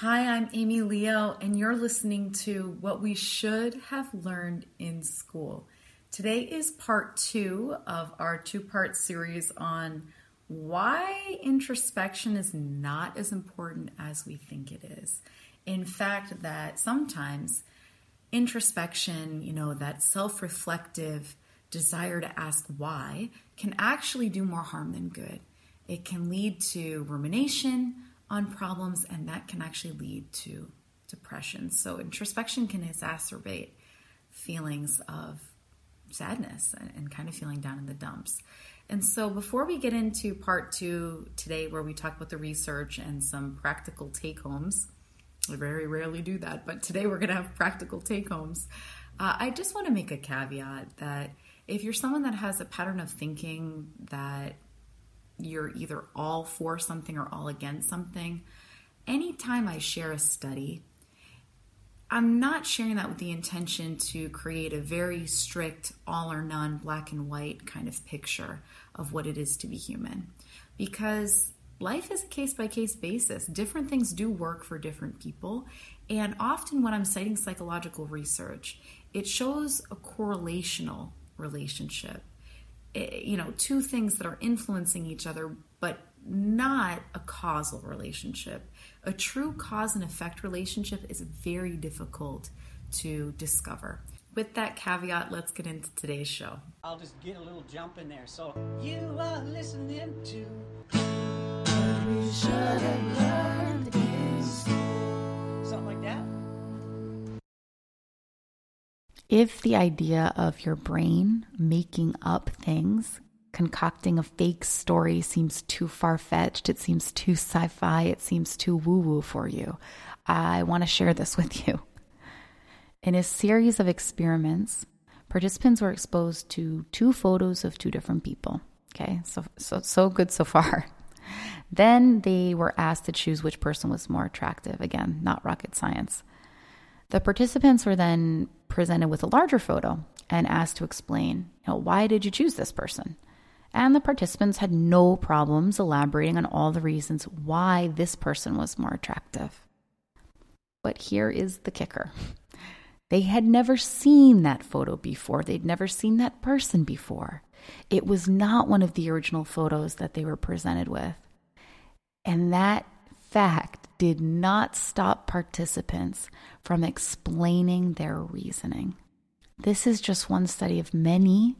Hi, I'm Amy Leo, and you're listening to What We Should Have Learned in School. Today is part two of our two part series on why introspection is not as important as we think it is. In fact, that sometimes introspection, you know, that self reflective desire to ask why, can actually do more harm than good. It can lead to rumination on problems, and that can actually lead to depression. So, introspection can exacerbate feelings of sadness and, kind of feeling down in the dumps. And so, before we get into part two today, where we talk about the research and some practical take homes, we very rarely do that, but today we're going to have practical take homes. Uh, I just want to make a caveat that if you're someone that has a pattern of thinking that you're either all for something or all against something. Anytime I share a study, I'm not sharing that with the intention to create a very strict, all or none, black and white kind of picture of what it is to be human. Because life is a case by case basis. Different things do work for different people. And often, when I'm citing psychological research, it shows a correlational relationship Eh, you know, two things that are influencing each other, but not a causal relationship. A true cause and effect relationship is very difficult to discover. With that caveat, let's get into today's show. I'll just get a little jump in there. So, you are listening to. If the idea of your brain making up things, concocting a fake story seems too far fetched, it seems too sci fi, it seems too woo woo for you, I want to share this with you. In a series of experiments, participants were exposed to two photos of two different people. Okay, so so so good so far. Then they were asked to choose which person was more attractive. Again, not rocket science. The participants were then presented with a larger photo and asked to explain, you know, why did you choose this person? And the participants had no problems elaborating on all the reasons why this person was more attractive. But here is the kicker. They had never seen that photo before. They'd never seen that person before. It was not one of the original photos that they were presented with. And that fact did not stop participants from explaining their reasoning. This is just one study of many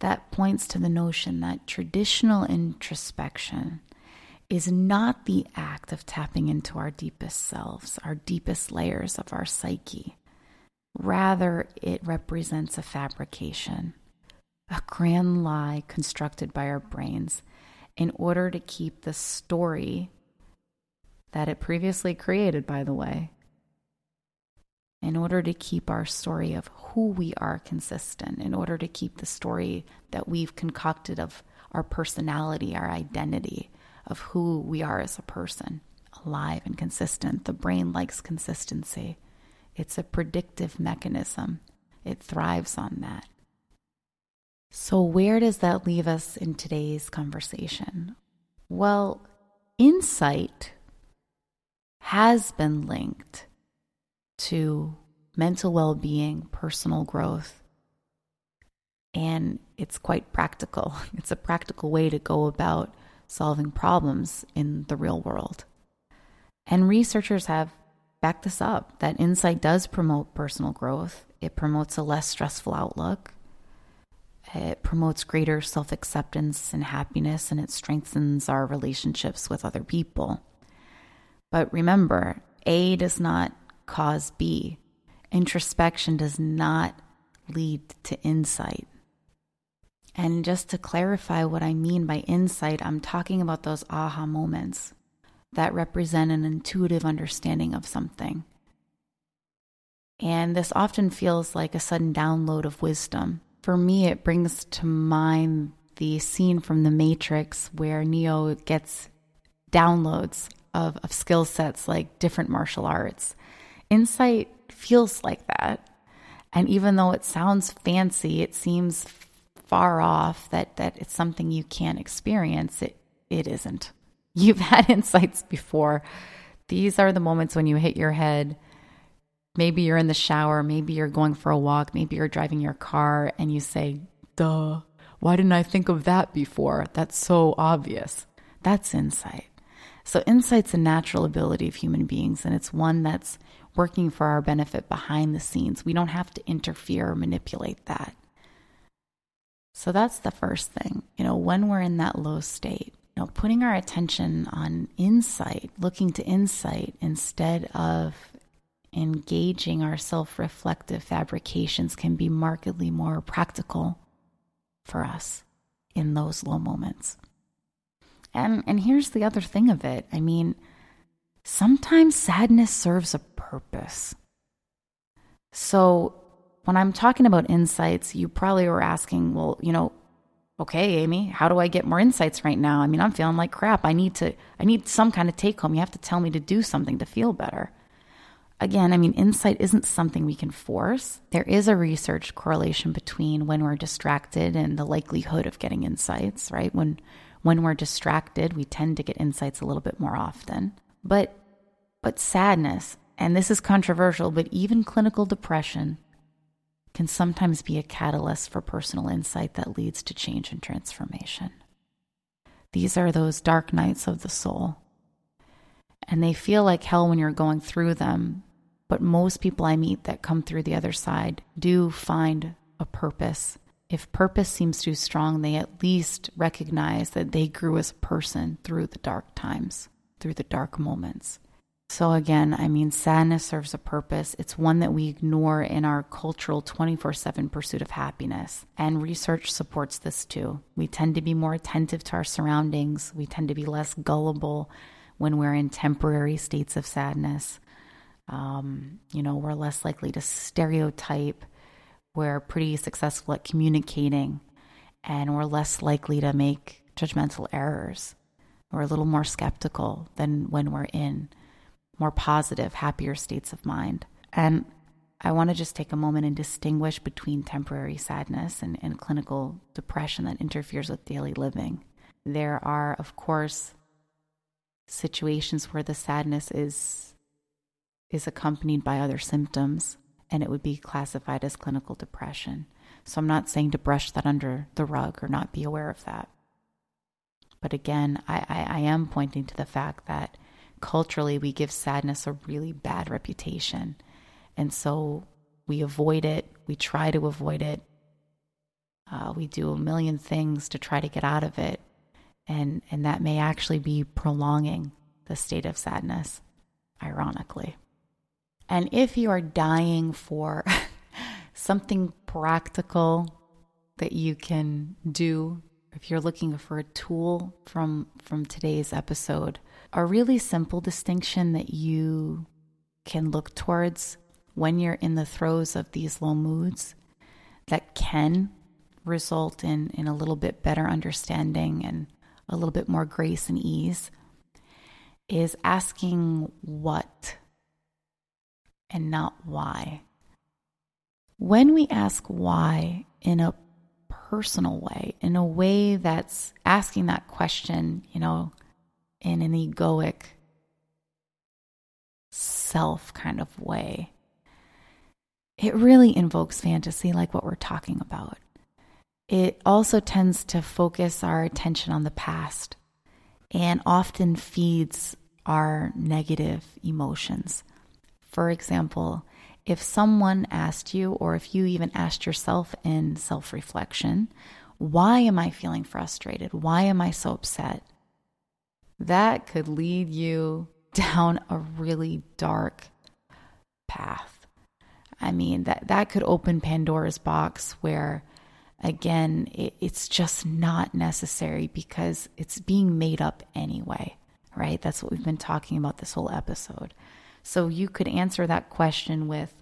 that points to the notion that traditional introspection is not the act of tapping into our deepest selves, our deepest layers of our psyche. Rather, it represents a fabrication, a grand lie constructed by our brains in order to keep the story that it previously created, by the way, in order to keep our story of who we are consistent, in order to keep the story that we've concocted of our personality, our identity, of who we are as a person, alive and consistent. The brain likes consistency, it's a predictive mechanism, it thrives on that. So, where does that leave us in today's conversation? Well, insight has been linked to mental well being, personal growth. And it's quite practical. It's a practical way to go about solving problems in the real world. And researchers have backed this up that insight does promote personal growth, it promotes a less stressful outlook. It promotes greater self acceptance and happiness, and it strengthens our relationships with other people. But remember, A does not cause B. Introspection does not lead to insight. And just to clarify what I mean by insight, I'm talking about those aha moments that represent an intuitive understanding of something. And this often feels like a sudden download of wisdom. For me, it brings to mind the scene from The Matrix where Neo gets downloads of, of skill sets like different martial arts. Insight feels like that. And even though it sounds fancy, it seems far off that, that it's something you can't experience, it, it isn't. You've had insights before These are the moments when you hit your head. Maybe you're in the shower, maybe you're going for a walk, maybe you're driving your car, and you say, Duh, why didn't I think of that before? That's so obvious. That's insight. So, insight's a natural ability of human beings, and it's one that's working for our benefit behind the scenes. We don't have to interfere or manipulate that. So, that's the first thing. You know, when we're in that low state, you know, putting our attention on insight, looking to insight instead of engaging our self reflective fabrications can be markedly more practical for us in those low moments. And, and here's the other thing of it I mean, sometimes sadness serves a purpose. So when I'm talking about insights, you probably were asking, well, you know, okay, Amy, how do I get more insights right now? I mean, I'm feeling like crap. I need to, I need some kind of take home. You have to tell me to do something to feel better. Again, I mean, insight isn't something we can force. There is a research correlation between when we're distracted and the likelihood of getting insights, right? When, when we're distracted, we tend to get insights a little bit more often. But, but sadness, and this is controversial, but even clinical depression can sometimes be a catalyst for personal insight that leads to change and transformation. These are those dark nights of the soul. And they feel like hell when you're going through them, but most people I meet that come through the other side do find a purpose. If purpose seems too strong, they at least recognize that they grew as a person through the dark times, through the dark moments. So, again, I mean, sadness serves a purpose. It's one that we ignore in our cultural 24 7 pursuit of happiness. And research supports this too. We tend to be more attentive to our surroundings, we tend to be less gullible when we're in temporary states of sadness. Um, you know, we're less likely to stereotype. We're pretty successful at communicating, and we're less likely to make judgmental errors. We're a little more skeptical than when we're in more positive, happier states of mind. And I want to just take a moment and distinguish between temporary sadness and, and clinical depression that interferes with daily living. There are, of course, situations where the sadness is is accompanied by other symptoms and it would be classified as clinical depression. So I'm not saying to brush that under the rug or not be aware of that. But again, I, I, I am pointing to the fact that culturally we give sadness a really bad reputation. And so we avoid it, we try to avoid it. Uh, we do a million things to try to get out of it. And, and that may actually be prolonging the state of sadness, ironically. And if you are dying for something practical that you can do, if you're looking for a tool from, from today's episode, a really simple distinction that you can look towards when you're in the throes of these low moods that can result in, in a little bit better understanding and a little bit more grace and ease is asking what and not why. When we ask why in a personal way, in a way that's asking that question, you know, in an egoic self kind of way. It really invokes fantasy, like what we're talking about. It also tends to focus our attention on the past and often feeds our negative emotions. For example, if someone asked you, or if you even asked yourself in self reflection, why am I feeling frustrated? Why am I so upset? that could lead you down a really dark path. I mean, that, that could open Pandora's box where, again, it, it's just not necessary because it's being made up anyway, right? That's what we've been talking about this whole episode. So you could answer that question with,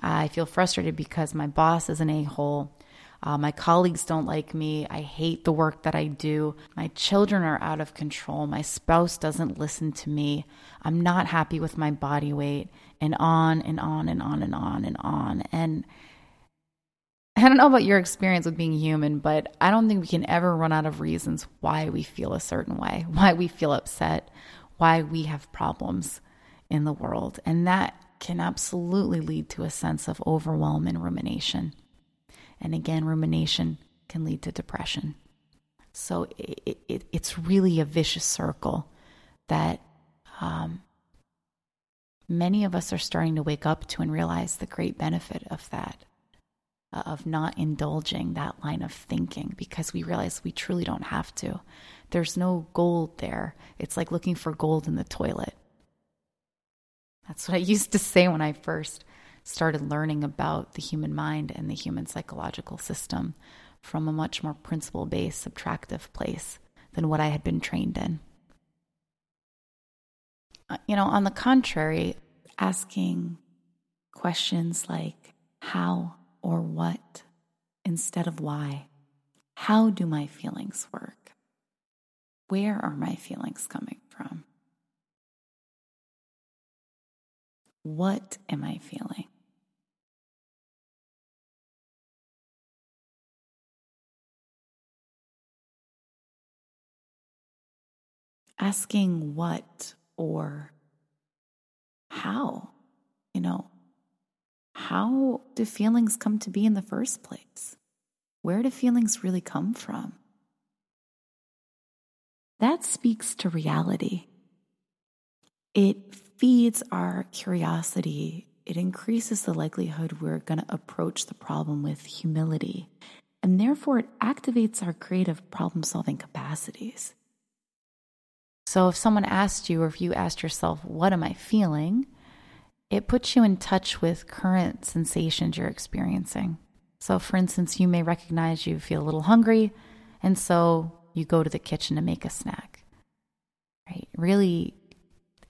I feel frustrated because my boss is an a hole. Uh, my colleagues don't like me. I hate the work that I do. My children are out of control. My spouse doesn't listen to me. I'm not happy with my body weight, and on and on and on and on and on. And I don't know about your experience with being human, but I don't think we can ever run out of reasons why we feel a certain way, why we feel upset, why we have problems in the world. And that can absolutely lead to a sense of overwhelm and rumination. And again, rumination can lead to depression. So it, it, it's really a vicious circle that um, many of us are starting to wake up to and realize the great benefit of that, uh, of not indulging that line of thinking because we realize we truly don't have to. There's no gold there. It's like looking for gold in the toilet. That's what I used to say when I first started learning about the human mind and the human psychological system from a much more principle based, subtractive place than what I had been trained in. Uh, you know, on the contrary, asking questions like how or what instead of why. How do my feelings work? Where are my feelings coming from? What am I feeling? Asking what or how? You know, how do feelings come to be in the first place? Where do feelings really come from? That speaks to reality. It feeds our curiosity. It increases the likelihood we're going to approach the problem with humility. And therefore, it activates our creative problem solving capacities. So, if someone asked you, or if you asked yourself, What am I feeling? it puts you in touch with current sensations you're experiencing. So, for instance, you may recognize you feel a little hungry, and so you go to the kitchen to make a snack. Right? Really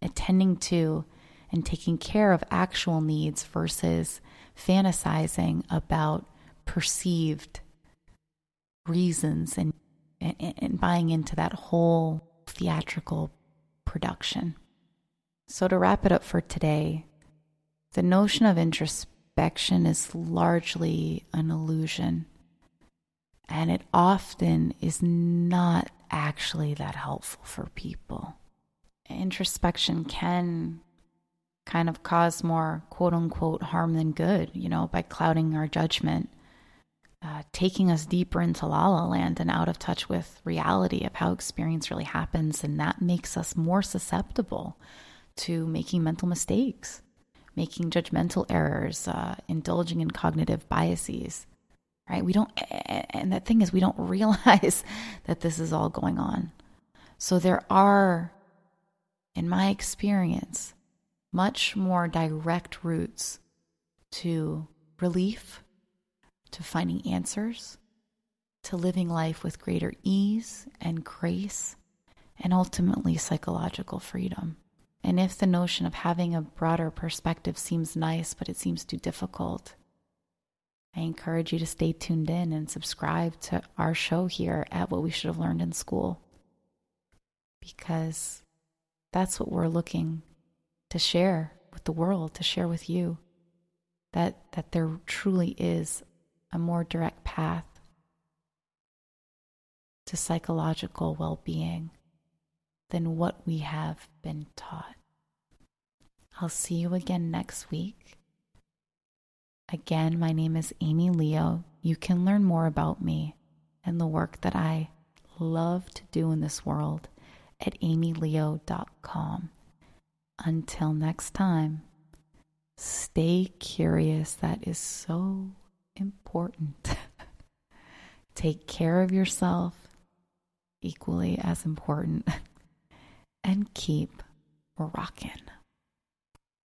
attending to and taking care of actual needs versus fantasizing about perceived reasons and, and, and buying into that whole theatrical production. So, to wrap it up for today, the notion of introspection is largely an illusion, and it often is not actually that helpful for people introspection can kind of cause more quote unquote harm than good, you know, by clouding our judgment, uh, taking us deeper into la la land and out of touch with reality of how experience really happens. And that makes us more susceptible to making mental mistakes, making judgmental errors, uh, indulging in cognitive biases. Right? We don't, and the thing is, we don't realize that this is all going on. So there are in my experience, much more direct routes to relief, to finding answers, to living life with greater ease and grace, and ultimately psychological freedom. And if the notion of having a broader perspective seems nice, but it seems too difficult, I encourage you to stay tuned in and subscribe to our show here at What We Should Have Learned in School. Because that's what we're looking to share with the world, to share with you. That, that there truly is a more direct path to psychological well being than what we have been taught. I'll see you again next week. Again, my name is Amy Leo. You can learn more about me and the work that I love to do in this world at amyleo.com. Until next time, stay curious. That is so important. Take care of yourself, equally as important, and keep rocking.